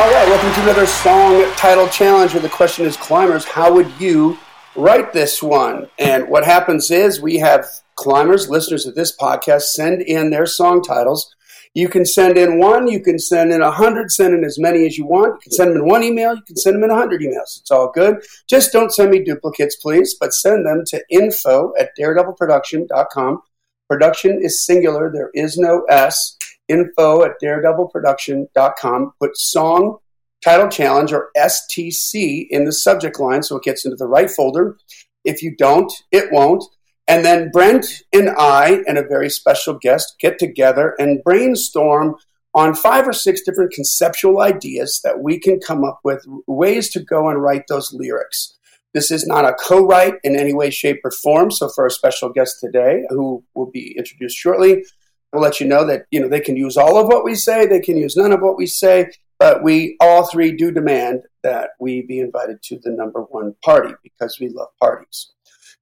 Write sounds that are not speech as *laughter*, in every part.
All right, welcome to another song title challenge where the question is climbers, how would you write this one? And what happens is we have climbers, listeners of this podcast, send in their song titles. You can send in one, you can send in a hundred, send in as many as you want. You can send them in one email, you can send them in a hundred emails. It's all good. Just don't send me duplicates, please, but send them to info at daredevilproduction.com. Production is singular, there is no S info at daredevilproduction.com. Put song title challenge or STC in the subject line so it gets into the right folder. If you don't, it won't. And then Brent and I and a very special guest get together and brainstorm on five or six different conceptual ideas that we can come up with ways to go and write those lyrics. This is not a co write in any way, shape, or form. So, for our special guest today, who will be introduced shortly, We'll let you know that you know they can use all of what we say, they can use none of what we say, but we all three do demand that we be invited to the number one party because we love parties.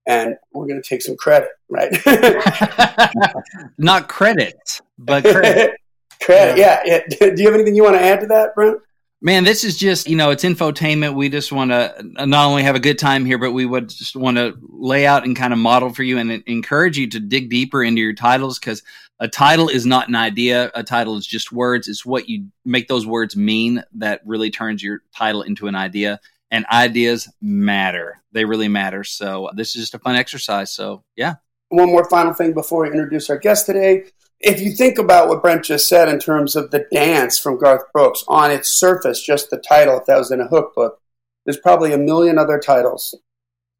And we're going to take some credit, right? *laughs* Not credit, but credit. *laughs* credit, yeah. yeah. *laughs* Do you have anything you want to add to that, Brent? Man, this is just, you know, it's infotainment. We just want to not only have a good time here, but we would just want to lay out and kind of model for you and encourage you to dig deeper into your titles because a title is not an idea. A title is just words. It's what you make those words mean that really turns your title into an idea. And ideas matter. They really matter. So this is just a fun exercise. So, yeah. One more final thing before we introduce our guest today. If you think about what Brent just said in terms of the dance from Garth Brooks, on its surface, just the title, if that was in a hook book, there's probably a million other titles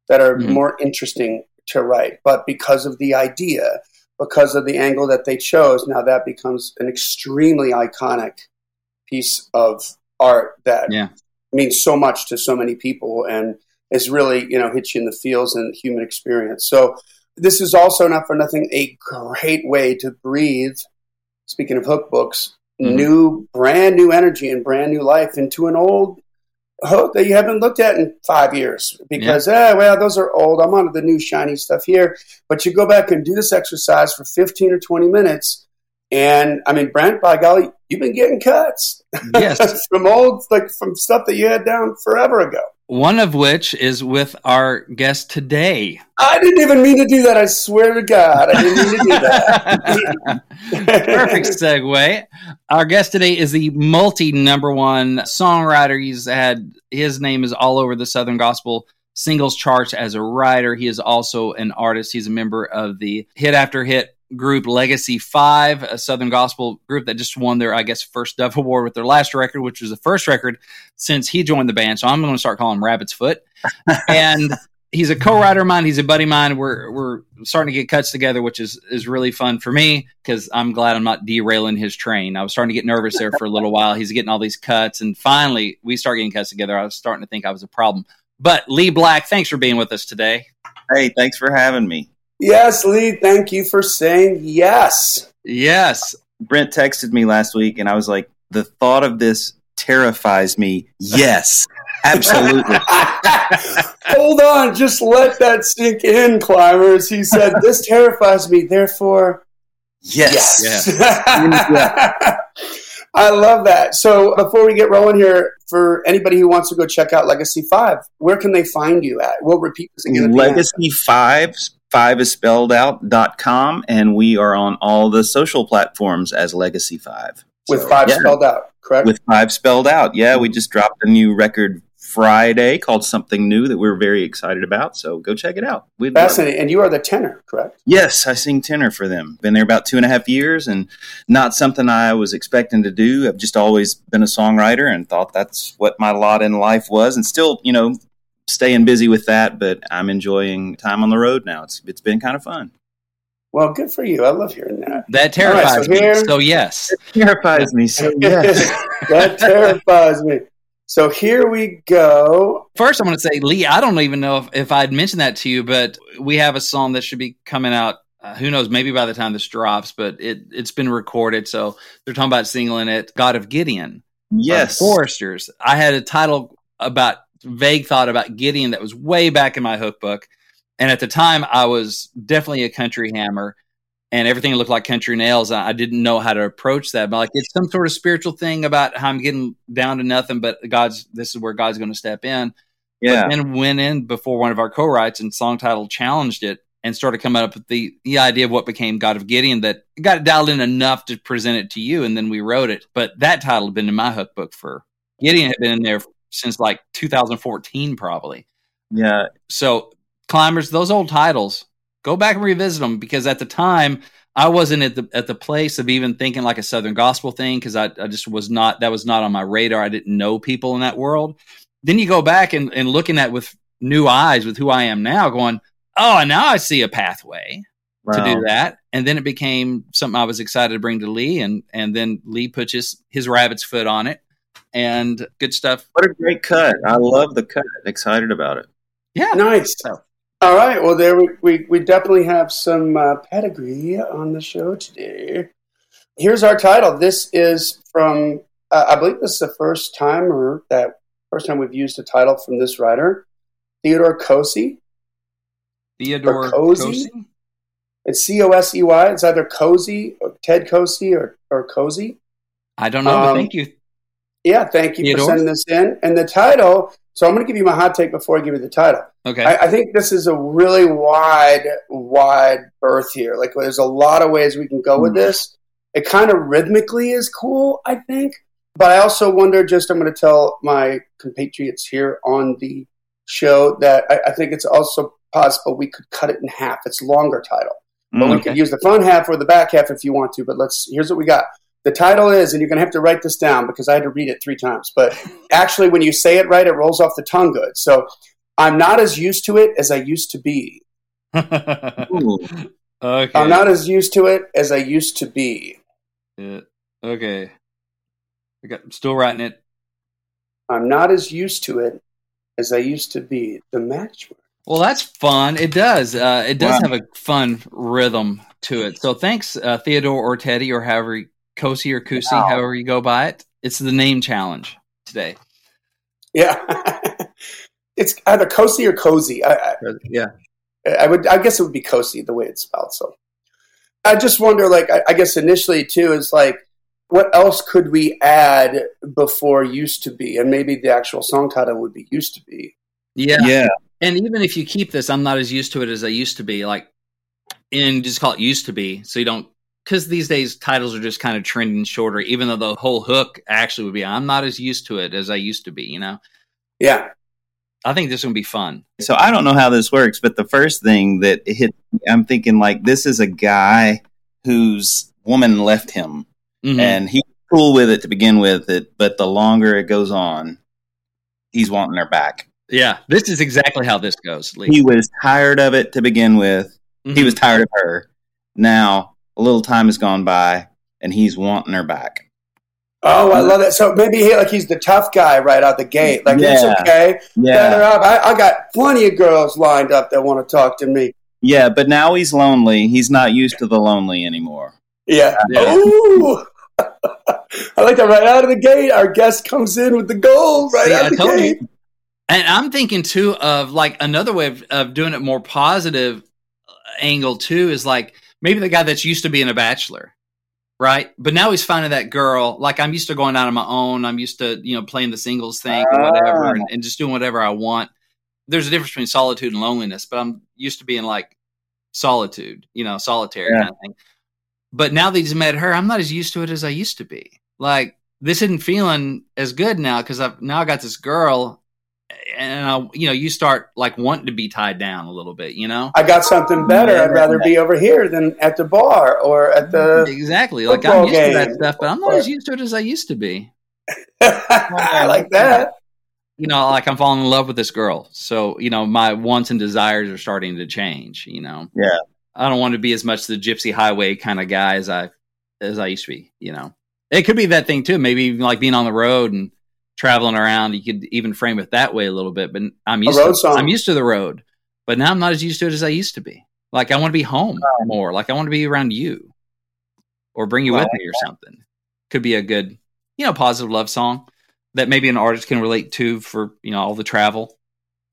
that are mm-hmm. more interesting to write. But because of the idea, because of the angle that they chose, now that becomes an extremely iconic piece of art that yeah. means so much to so many people and is really, you know, hits you in the feels and human experience. So this is also not for nothing a great way to breathe. Speaking of hook books, mm-hmm. new, brand new energy and brand new life into an old hook that you haven't looked at in five years because, yeah. eh, well, those are old. I'm on the new shiny stuff here. But you go back and do this exercise for 15 or 20 minutes. And I mean, Brent, by golly, you've been getting cuts. Yes. *laughs* from old, like from stuff that you had down forever ago. One of which is with our guest today. I didn't even mean to do that. I swear to God, I didn't mean to do that. *laughs* Perfect segue. Our guest today is the multi number one songwriter. He's had his name is all over the Southern Gospel singles charts as a writer. He is also an artist. He's a member of the Hit After Hit group Legacy Five, a Southern gospel group that just won their, I guess, first Dove Award with their last record, which was the first record since he joined the band. So I'm going to start calling him Rabbit's Foot. *laughs* and he's a co-writer of mine. He's a buddy of mine. We're we're starting to get cuts together, which is is really fun for me because I'm glad I'm not derailing his train. I was starting to get nervous there for a little while. He's getting all these cuts, and finally we start getting cuts together. I was starting to think I was a problem. But Lee Black, thanks for being with us today. Hey, thanks for having me. Yes, Lee, thank you for saying yes. Yes. Brent texted me last week and I was like, the thought of this terrifies me. Yes, *laughs* absolutely. Hold on, just let that sink in, climbers. He said, This terrifies me, therefore. Yes. yes. Yeah. *laughs* I love that. So before we get rolling here, for anybody who wants to go check out Legacy 5, where can they find you at? We'll repeat this again. Legacy 5 five is spelled out dot com and we are on all the social platforms as legacy five. With so, five yeah. spelled out correct? With five spelled out yeah we just dropped a new record friday called something new that we're very excited about so go check it out. We'd fascinating and you are the tenor correct? Yes i sing tenor for them. Been there about two and a half years and not something i was expecting to do. I've just always been a songwriter and thought that's what my lot in life was and still you know staying busy with that, but I'm enjoying time on the road now. It's it's been kind of fun. Well, good for you. I love hearing that. That terrifies right, so here, me. So yes, it terrifies me. *laughs* So yes, *laughs* that terrifies me. So here we go. First, I'm going to say, Lee, I don't even know if, if I'd mentioned that to you, but we have a song that should be coming out. Uh, who knows? Maybe by the time this drops, but it it's been recorded, so they're talking about singling it. God of Gideon. Yes, Forresters. I had a title about vague thought about Gideon that was way back in my hook book. And at the time, I was definitely a country hammer. and everything looked like country nails. I, didn't know how to approach that, but like it's some sort of spiritual thing about how I'm getting down to nothing, but God's this is where God's going to step in. Yeah. But then went in before one of our co-writes and song title challenged it and started coming up with the the idea of what became God of Gideon that got it dialed in enough to present it to you, and then we wrote it. But that title had been in my hook book for Gideon had been in there since like 2014 probably. Yeah. So climbers, those old titles, go back and revisit them because at the time I wasn't at the at the place of even thinking like a Southern gospel thing because I, I just was not that was not on my radar. I didn't know people in that world. Then you go back and, and looking at with new eyes with who I am now, going, oh, now I see a pathway to do that. And then it became something I was excited to bring to Lee, and and then Lee put his his rabbit's foot on it, and good stuff. What a great cut! I love the cut. Excited about it. Yeah, Nice. All right. Well, there we, we, we definitely have some uh, pedigree on the show today. Here's our title. This is from, uh, I believe this is the first time or that first time we've used a title from this writer, Theodore Cosey. Theodore Or Cozy? Cozy? It's C O S E Y. It's either Cozy or Ted Cosey or, or Cozy. I don't know, Um, thank you. Yeah, thank you for sending this in. And the title, so I'm going to give you my hot take before I give you the title. Okay, I, I think this is a really wide, wide berth here. Like, there's a lot of ways we can go with Mm. this. It kind of rhythmically is cool, I think. But I also wonder just, I'm going to tell my compatriots here on the show that I, I think it's also possible we could cut it in half. It's longer title. But we Mm. Okay. could use the front half or the back half if you want to. But let's, here's what we got. The title is, and you're going to have to write this down because I had to read it three times. But actually, when you say it right, it rolls off the tongue good. So I'm not as used to it as I used to be. *laughs* Okay, I'm not as used to it as I used to be. Yeah. Okay, I got. I'm still writing it. I'm not as used to it as I used to be. The matchwork. Well, that's fun. It does. Uh, it does Wow. have a fun rhythm to it. So thanks, uh, Theodore or Teddy or however Kosi or Kusi, Wow. however you go by it. It's the name challenge today. Yeah. *laughs* it's either Kosi or cozy. I, I, Yeah. I would, I guess it would be Kosi the way it's spelled. So I just wonder, like, I, I guess initially too is like, what else could we add before used to be? And maybe the actual song title would be used to be. Yeah. Yeah. And even if you keep this, I'm not as used to it as I used to be. Like, and just call it used to be. So you don't, because these days titles are just kind of trending shorter, even though the whole hook actually would be, I'm not as used to it as I used to be, you know? Yeah. I think this is going to be fun. So I don't know how this works, but the first thing that hit, I'm thinking like this is a guy whose woman left him, Mhm. and he's cool with it to begin with. It, but the longer it goes on, he's wanting her back. yeah. This is exactly how this goes. Lee. He was tired of it to begin with. He Mhm. was tired of her. Now a little time has gone by, and he's wanting her back. Oh, I love that. So maybe he, like he's the tough guy right out the gate. Like it's Yeah. okay. Yeah, up. I, I got plenty of girls lined up that want to talk to me. yeah. But now he's lonely. He's not used to the lonely anymore. Yeah. Yeah. Ooh. *laughs* I like that right out of the gate. Our guest comes in with the gold right See, out I of the told you. gate. And I'm thinking too of like another way of, of doing it more positive uh, angle too is like maybe the guy that's used to being a bachelor, right? But now he's finding that girl. Like I'm used to going out on my own. I'm used to you know playing the singles thing or whatever, ah. and, and just doing whatever I want. There's a difference between solitude and loneliness, but I'm used to being like solitude, you know, solitary Yeah. kind of thing. But now that he's met her, I'm not as used to it as I used to be. Like this isn't feeling as good now because I've now I got this girl, and I, you know, you start like wanting to be tied down a little bit, you know. I got something better. I'd rather be over here than at the bar or at the. Mm-hmm. exactly. Like I'm used to that stuff, but I'm not as used to it as I used to be. *laughs* I like that. You know, like I'm falling in love with this girl, so you know, my wants and desires are starting to change. You know, Yeah. I don't want to be as much the gypsy highway kind of guy as I as I used to be. You know, it could be that thing too. Maybe even like being on the road and traveling around. You could even frame it that way a little bit. But I'm used to song. I'm used to the road, but now I'm not as used to it as I used to be. Like I want to be home more. Like I want to be around you, or bring you with me or something. Could be a good, you know, positive love song that maybe an artist can relate to for you know all the travel.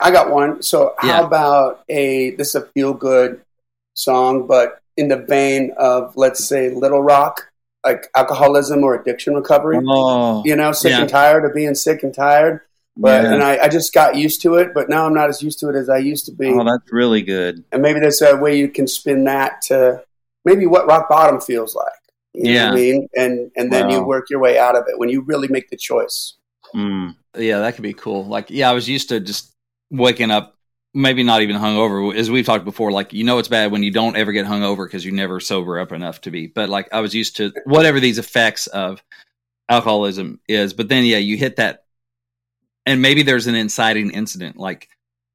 I got one. So how Yeah. about a this is a feel good song, but in the vein of, let's say, Little Rock, like alcoholism or addiction recovery. Oh, You know, sick Yeah. and tired of being sick and tired. But yeah. and I, I just got used to it, but now I'm not as used to it as I used to be. oh, that's really good. and maybe there's a way you can spin that to maybe what rock bottom feels like. Yeah. I mean? And and then you work your way out of it when you really make the choice. Mm. Yeah, that could be cool. Like, yeah, I was used to just waking up, maybe not even hungover, as we've talked before. Like, you know, it's bad when you don't ever get hungover because you never sober up enough to be. But like, I was used to whatever these effects of alcoholism is. But then, yeah, you hit that, and maybe there's an inciting incident. Like,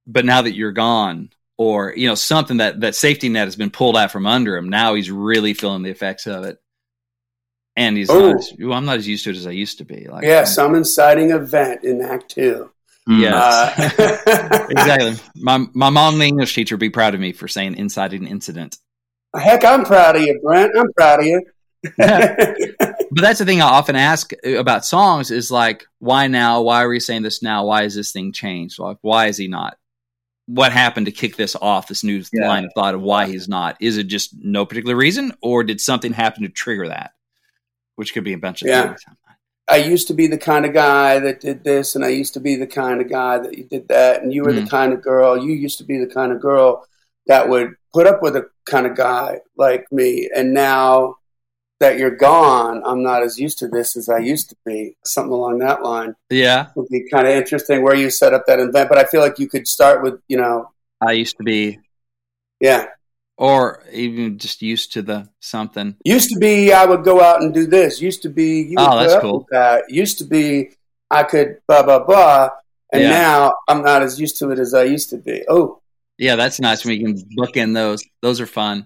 but now that you're gone, or you know, something that that safety net has been pulled out from under him. Now he's really feeling the effects of it. And he's Oh. not as, well, I'm not as used to it as I used to be. Like, yeah, some inciting event in Act Two. Mm. Yeah. Uh, *laughs* exactly. My my mom, the English teacher, would be proud of me for saying "inside an incident. Heck, I'm proud of you, Brent. I'm proud of you. *laughs* But that's the thing I often ask about songs is like, why now? Why are we saying this now? Why is this thing changed? Like, why is he not? What happened to kick this off? This new Yeah. line of thought of why he's not? Is it just no particular reason, or did something happen to trigger that? Which could be a bunch of Yeah. things. I used to be the kind of guy that did this, and I used to be the kind of guy that you did that, and you were the Mhm. kind of girl. You used to be the kind of girl that would put up with a kind of guy like me, and now that you're gone, I'm not as used to this as I used to be. Something along that line Yeah, would be kind of interesting where you set up that event. But I feel like you could start with, you know, I used to be, yeah. Or even just used to the something. Used to be I would go out and do this. Used to be you oh, would Oh, that's cool. that. Used to be I could blah blah blah, and Yeah. now I'm not as used to it as I used to be. Oh, Yeah, that's nice when you can book in those. Those are fun.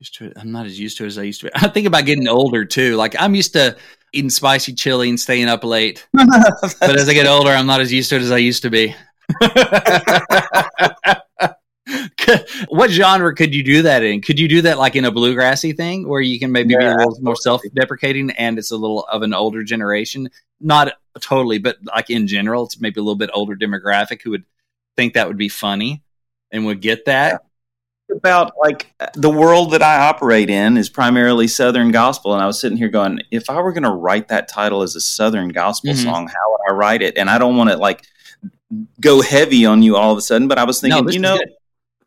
Used to. I'm not as used to it as I used to be. I think about getting older too. Like I'm used to eating spicy chili and staying up late. *laughs* But as I get older, I'm not as used to it as I used to be. *laughs* *laughs* what genre could you do that in? Could you do that like in a bluegrassy thing where you can maybe be a Yeah, little more self-deprecating and it's a little of an older generation? Not totally, but like in general, it's maybe a little bit older demographic who would think that would be funny and would get that. about like the world that I operate in is primarily Southern gospel, and I was sitting here going, if I were going to write that title as a Southern gospel Mhm. song, how would I write it? And I don't want to like go heavy on you all of a sudden, but I was thinking, this you know, good.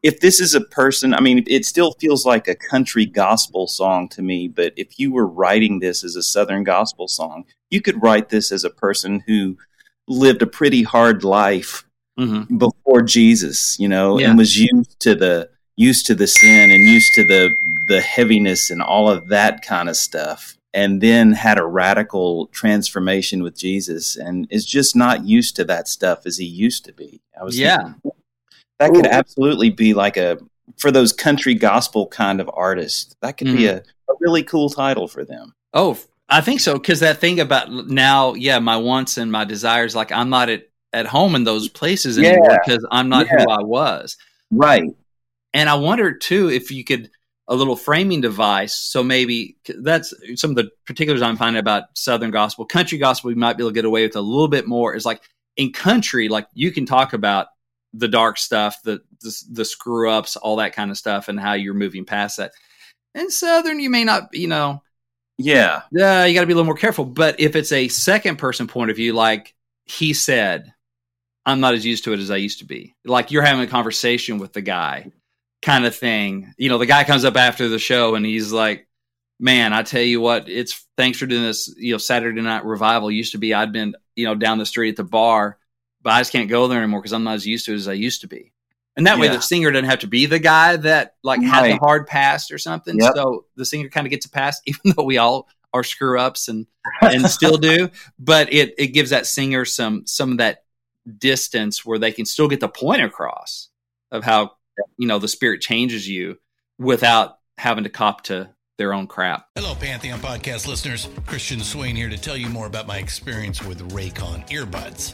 If this is a person, I mean, it still feels like a country gospel song to me, but if you were writing this as a Southern gospel song, you could write this as a person who lived a pretty hard life Mhm. before Jesus, you know, Yeah. and was used to the used to the sin and used to the the heaviness and all of that kind of stuff and then had a radical transformation with Jesus and is just not used to that stuff as he used to be. I was Yeah. thinking, that could Ooh. absolutely be like a for those country gospel kind of artists. That could be hmm. a, a really cool title for them. Oh, I think so. Because that thing about now, yeah, my wants and my desires, like I'm not at, at home in those places anymore because I'm not Yeah. who I was. Right. And I wonder too if you could a little framing device. So maybe that's some of the particulars I'm finding about Southern gospel, country gospel. We might be able to get away with a little bit more. Is like in country, like you can talk about the dark stuff, the the, the screw ups, all that kind of stuff, and how you're moving past that. In Southern, you may not, you know, Yeah. yeah, you got to be a little more careful. But if it's a second person point of view, like he said, I'm not as used to it as I used to be. Like you're having a conversation with the guy, kind of thing. You know, the guy comes up after the show and he's like, "Man, I tell you what, it's thanks for doing this. You know, Saturday Night Revival used to be. I'd been, you know, down the street at the bar, but I just can't go there anymore because I'm not as used to it as I used to be." And that way, Yeah. the singer doesn't have to be the guy that like had the Right. hard past or something. Yep. So the singer kind of gets a pass, *laughs* even though we all are screw ups and and still do. *laughs* But it it gives that singer some some of that distance where they can still get the point across of how you know the spirit changes you without having to cop to their own crap. Hello, Pantheon podcast listeners. Christian Swain here to tell you more about my experience with Raycon earbuds.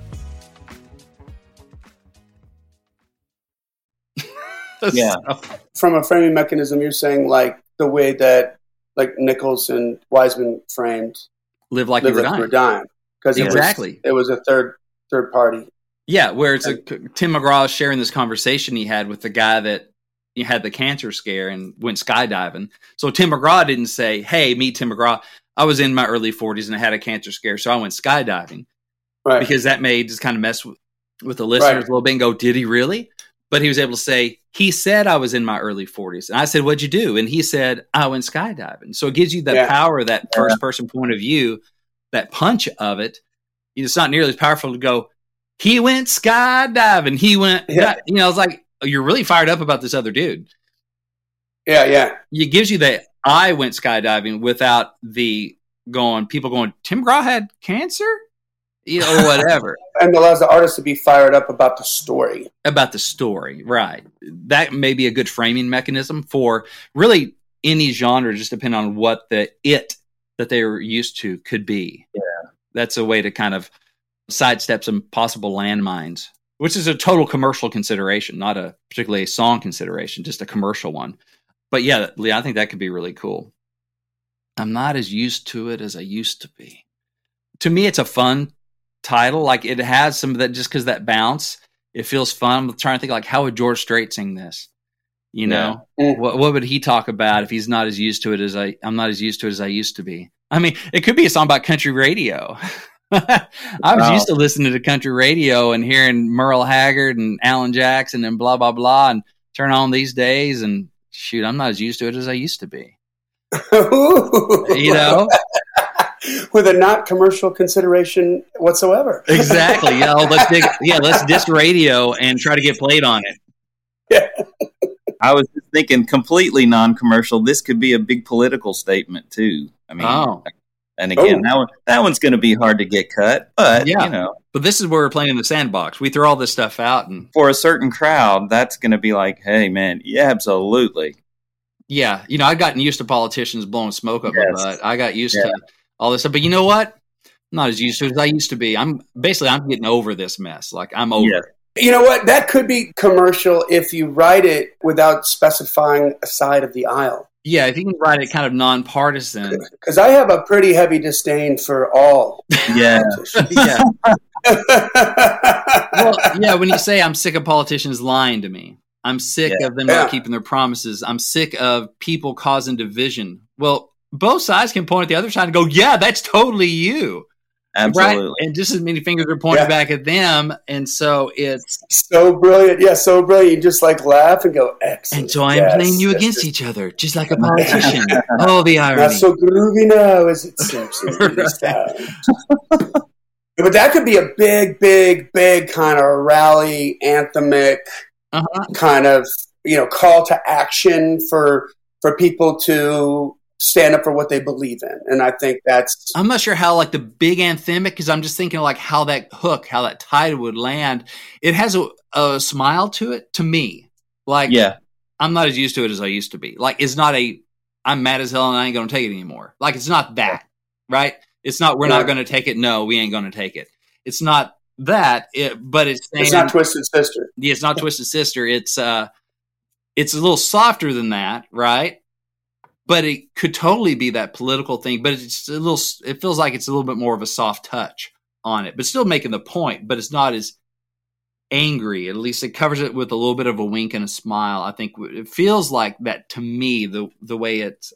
*laughs* Yeah. From a framing mechanism, you're saying like the way that like Nichols and Wiseman framed Live like Live you were Like dying. Dying because Exactly. it was, it was a third third party. Yeah, where it's a, Tim McGraw is sharing this conversation he had with the guy that he had the cancer scare and went skydiving. So Tim McGraw didn't say, "Hey, me, Tim McGraw. I was in my early 40s and I had a cancer scare, so I went skydiving." Right. Because that may just kind of mess with, with the listeners Right. a little bit and go, "Did he really?" But he was able to say, "He said I was in my early 40s," and I said, "What'd you do?" And he said, "I went skydiving." So it gives you the Yeah. power of that Yeah. first person point of view, that punch of it. It's not nearly as powerful to go he went skydiving. He went, Yeah. you know, it's like you're really fired up about this other dude. yeah, yeah. It gives you that I went skydiving without the going, people going, Tim McGraw had cancer, you know, or whatever *laughs* And allows the artist to be fired up about the story. about the story. Right. That may be a good framing mechanism for really any genre, just depending on what the it that they were used to could be. Yeah. That's a way to kind of sidestep some possible landmines, which is a total commercial consideration, not a particularly a song consideration, just a commercial one. But yeah, Lee, I think that could be really cool. I'm not as used to it as I used to be. To me, it's a fun title. Like it has some of that just because that bounce, it feels fun. I'm trying to think like how would George Strait sing this? You know, Yeah. What what would he talk about if he's not as used to it as I I'm not as used to it as I used to be? I mean, it could be a song about country radio. *laughs* I was Wow. used to listening to country radio and hearing Merle Haggard and Alan Jackson and blah blah blah and turn on these days and shoot, I'm not as used to it as I used to be. *laughs* You know? With a not commercial consideration whatsoever. *laughs* exactly. Yeah, let's dig, yeah, let's disc radio and try to get played on it. Yeah. *laughs* I was just thinking completely non-commercial. This could be a big political statement too. I mean, Oh. and again, Oh. that one that one's going to be hard to get cut, but Yeah. you know, But this is where we're playing in the sandbox. We throw all this stuff out and for a certain crowd, that's going to be like, hey, man, yeah, absolutely. Yeah, you know, I've gotten used to politicians blowing smoke up Yes. my butt. I got used Yeah. to all this stuff, but you know what? I'm not as used to it as I used to be. I'm basically I'm getting over this mess. Like I'm over. Yeah. You know what? That could be commercial if you write it without specifying a side of the aisle. Yeah, if you can write it kind of nonpartisan. *laughs* Because I have a pretty heavy disdain for all. *laughs* Yeah, yeah, well, *laughs* well, yeah. When you say I'm sick of politicians lying to me, I'm sick Yeah. of them Yeah. not keeping their promises. I'm sick of people causing division. Well, both sides can point at the other side and go, "Yeah, that's totally you." absolutely. Right? And just as many fingers are pointed Yeah. back at them, and so it's so brilliant. Yeah, so brilliant. You just like laugh and go, excellent. And so I'm Yes, playing you yes, against yes. each other, just like a politician. *laughs* oh, the irony. Not so groovy now as it seems. in these times. but that could be a big, big, big kind of rally anthemic uh-huh. kind of you know call to action for for people to stand up for what they believe in, and I think that's I'm not sure how like the big anthemic because I'm just thinking like how that hook, how that tide would land. It has a, a smile to it to me. Like yeah, I'm not as used to it as I used to be. Like it's not a I'm mad as hell and I ain't gonna take it anymore. Like it's not that, right? It's not we're not gonna take it. No, we ain't gonna take it. It's not that, it, but it's saying, It's not Twisted Sister. yeah, it's not Twisted Sister. It's uh, it's a little softer than that, right? But it could totally be that political thing. But it's a little. It feels like it's a little bit more of a soft touch on it, but still making the point. But it's not as angry. At least it covers it with a little bit of a wink and a smile. I think it feels like that to me. The the way it's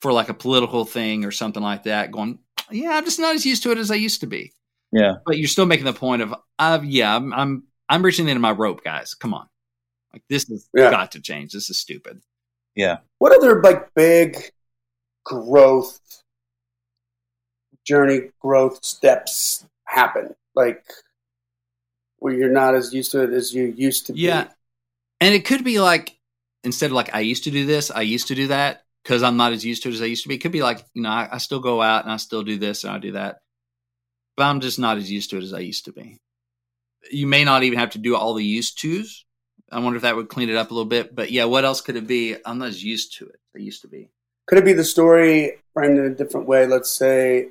for like a political thing or something like that. Going, yeah, I'm just not as used to it as I used to be. Yeah. But you're still making the point of, uh, yeah, I'm, I'm, I'm reaching the end of my rope, guys. Come on, like this has Yeah. got to change. This is stupid. What other like big growth journey growth steps happen? Like where you're not as used to it as you used to be. Yeah, and it could be like instead of like I used to do this, I used to do that because I'm not as used to it as I used to be. It could be like you know I, I still go out and I still do this and I do that, but I'm just not as used to it as I used to be. You may not even have to do all the used tos. I wonder if that would clean it up a little bit. But yeah, what else could it be? I'm not as used to it. as I used to be. Could it be the story framed in a different way? Let's say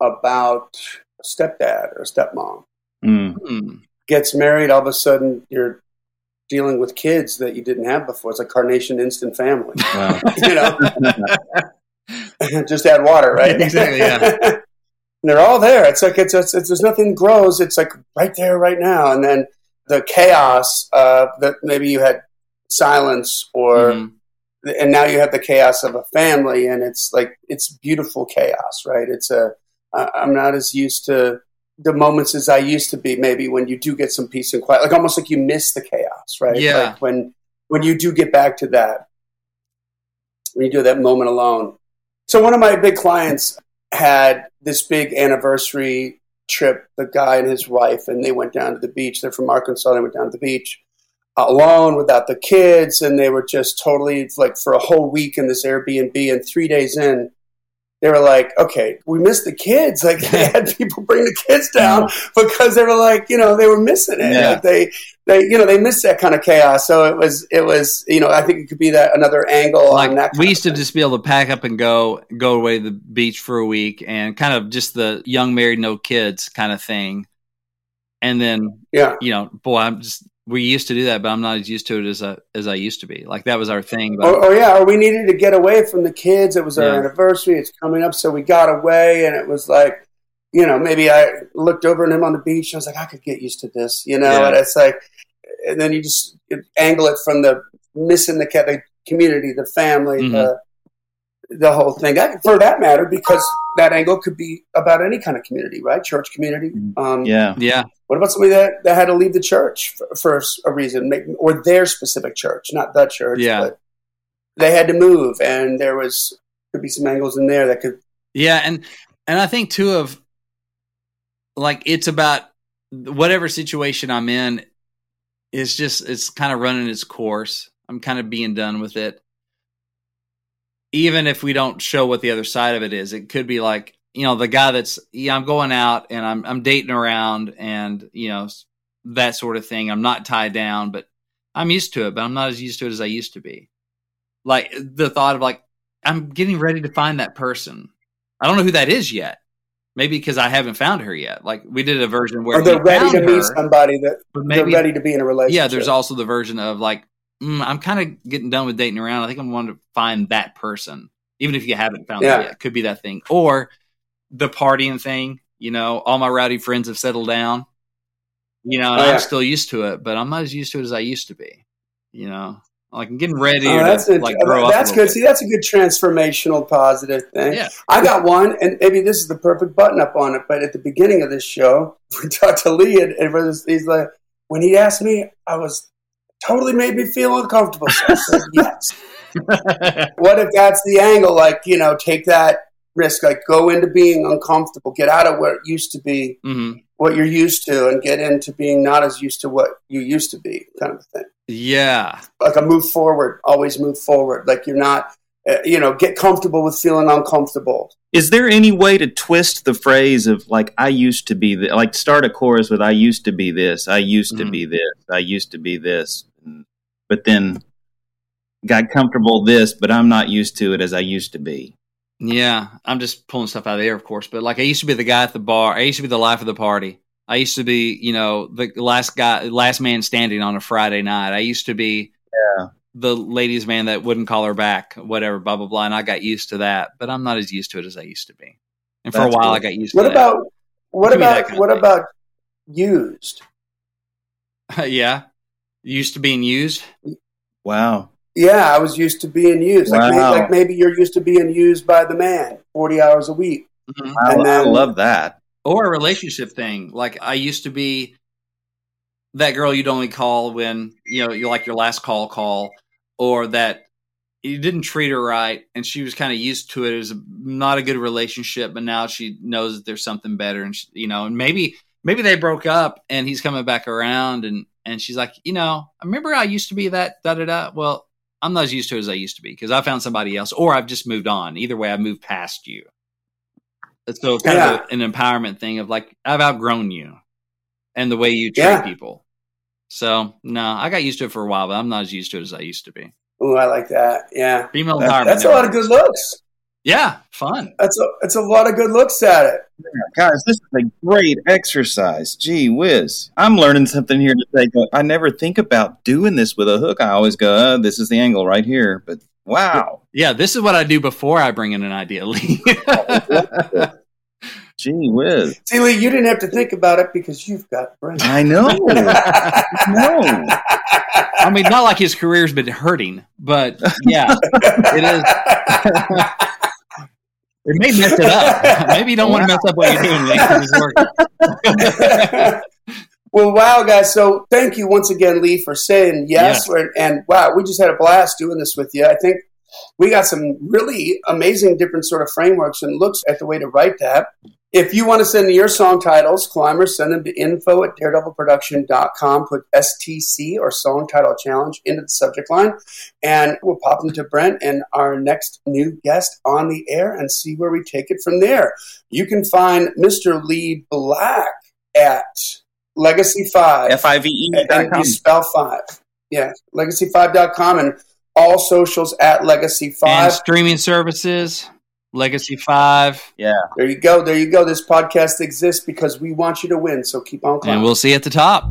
about a stepdad or a stepmom Mm. Gets married. All of a sudden, you're dealing with kids that you didn't have before. It's like Carnation Instant Family. Wow. *laughs* you know, *laughs* just add water, right? Exactly, yeah. *laughs* and they're all there. It's like it's, it's, it's there's nothing grows. It's like right there, right now. And then the chaos uh, that maybe you had silence or Mhm. and now you have the chaos of a family and it's like it's beautiful chaos right it's a i'm not as used to the moments as i used to be maybe when you do get some peace and quiet like almost like you miss the chaos right Yeah. like when when you do get back to that when you do that moment alone so one of my big clients had this big anniversary trip the guy and his wife and they went down to the beach. They're from arkansas they went down to the beach uh, alone without the kids and they were just totally like for a whole week in this airbnb and three days in they were like okay we missed the kids. *laughs* Like they had people bring the kids down because they were like you know they were missing it. Yeah. Like, they they you know they missed that kind of chaos. So it was it was you know i think it could be that another angle on that like we used to just be able to pack up and go go away to the beach for a week and kind of just the young married no kids kind of thing. And then yeah. you know boy i'm just we used to do that but i'm not as used to it as i as i used to be like that was our thing but or, or yeah, or we needed to get away from the kids. It was our Yeah. anniversary. It's coming up, so we got away, and it was like, you know, maybe I looked over at him on the beach. I was like, I could get used to this, you know. Yeah. And it's like, and then you just angle it from the missing the, the community, the family, Mhm. the the whole thing. That, for that matter, because that angle could be about any kind of community, right? Church community. Um, Yeah. yeah what about somebody that, that had to leave the church for, for a reason, make, or their specific church, not the church? Yeah. But they had to move, and there was could be some angles in there that could. yeah and and i think too of like it's about whatever situation i'm in is just it's kind of running its course i'm kind of being done with it even if we don't show what the other side of it is it could be like you know the guy that's yeah i'm going out and i'm i'm dating around and you know that sort of thing. I'm not tied down but i'm used to it but i'm not as used to it as i used to be. Like the thought of like i'm getting ready to find that person. I don't know who that is yet. Maybe because i haven't found her yet. Like we did a version where Or they're ready to her, somebody that but they're ready to be in a relationship. yeah, there's also the version of like, mm, I'm kind of getting done with dating around. I think I'm wanting to find that person, even if you haven't found Yeah. it yet. Could be that thing, or the partying thing. You know, all my rowdy friends have settled down. You know, and Oh, yeah. I'm still used to it, but I'm not as used to it as I used to be. You know, like I'm getting ready Oh, that's to a, like grow up. that's a good. See, that's a good transformational positive thing. Yeah, I got one, and maybe this is the perfect button up on it. But at the beginning of this show, *laughs* we talked to Lee, and, and he's like, when he asked me, I was totally made me feel uncomfortable. So I said, *laughs* yes. what if that's the angle? Like, you know, take that risk, like go into being uncomfortable, get out of what it used to be, hmm what you're used to, and get into being not as used to what you used to be, kind of thing. yeah, Like a move forward, always move forward. Like you're not, uh, you know, get comfortable with feeling uncomfortable. Is there any way to twist the phrase of like I used to be th-, like start a chorus with I used to be this, I used to Mhm. be this, I used to be this, but then got comfortable this, but I'm not used to it as I used to be. yeah. I'm just pulling stuff out of the air, of course. But like, I used to be the guy at the bar. I used to be the life of the party. I used to be, you know, the last guy, last man standing on a Friday night. I used to be Yeah. the ladies' man that wouldn't call her back, whatever, blah blah blah. And I got used to that, but I'm not as used to it as I used to be. And for a while, cool. I got used What to about what Give me that about kind of what about used? *laughs* yeah, used to being used. Wow. Yeah, I was used to being used. Like, maybe, like maybe you're used to being used by the man, forty hours a week. Mhm. I, And I then- love that. or a relationship thing. Like I used to be that girl you'd only call when you know you're like your last call call, or that you didn't treat her right, and she was kind of used to it. It was not a good relationship, but now she knows that there's something better, and she, you know, and maybe maybe they broke up, and he's coming back around, and and she's like, you know, I remember I used to be that da da da. Well. I'm not as used to it as I used to be because I found somebody else, or I've just moved on. Either way, I've moved past you. So it's kind Yeah. of a, an empowerment thing of like I've outgrown you and the way you treat Yeah. people. So no, I got used to it for a while, but I'm not as used to it as I used to be. Oh, I like that. Yeah, Female That- empowerment. that's a lot of good looks. Yeah, fun. That's a that's a lot of good looks at it. Guys, this is a great exercise. Gee whiz. I'm learning something here today. I never think about doing this with a hook. I always go, uh, this is the angle right here. But wow. Yeah, this is what I do before I bring in an idea, Lee. *laughs* Gee whiz. See, Lee, you didn't have to think about it because you've got brains. I know. *laughs* no. I mean, not like his career's been hurting, but yeah, it is. *laughs* It may mess it up. *laughs* Maybe you don't want to mess up what you're doing, Lee, 'cause *laughs* well, wow, guys. So thank you once again, Lee, for saying yes. And, and wow, we just had a blast doing this with you. I think we got some really amazing different sort of frameworks and looks at the way to write that. If you want to send your song titles, climbers, send them to info at daredevilproduction.com. Put STC or song title challenge into the subject line, and we'll pop them to Brent and our next new guest on the air and see where we take it from there. You can find Mr. Lee Black at Legacy 5. F I V E. and dot you com. spell 5. Yeah, legacy5.com and all socials at Legacy And 5. streaming services, Legacy Five, Yeah. There you go. There you go. This podcast exists because we want you to win. So keep on climbing. and we'll see you at the top.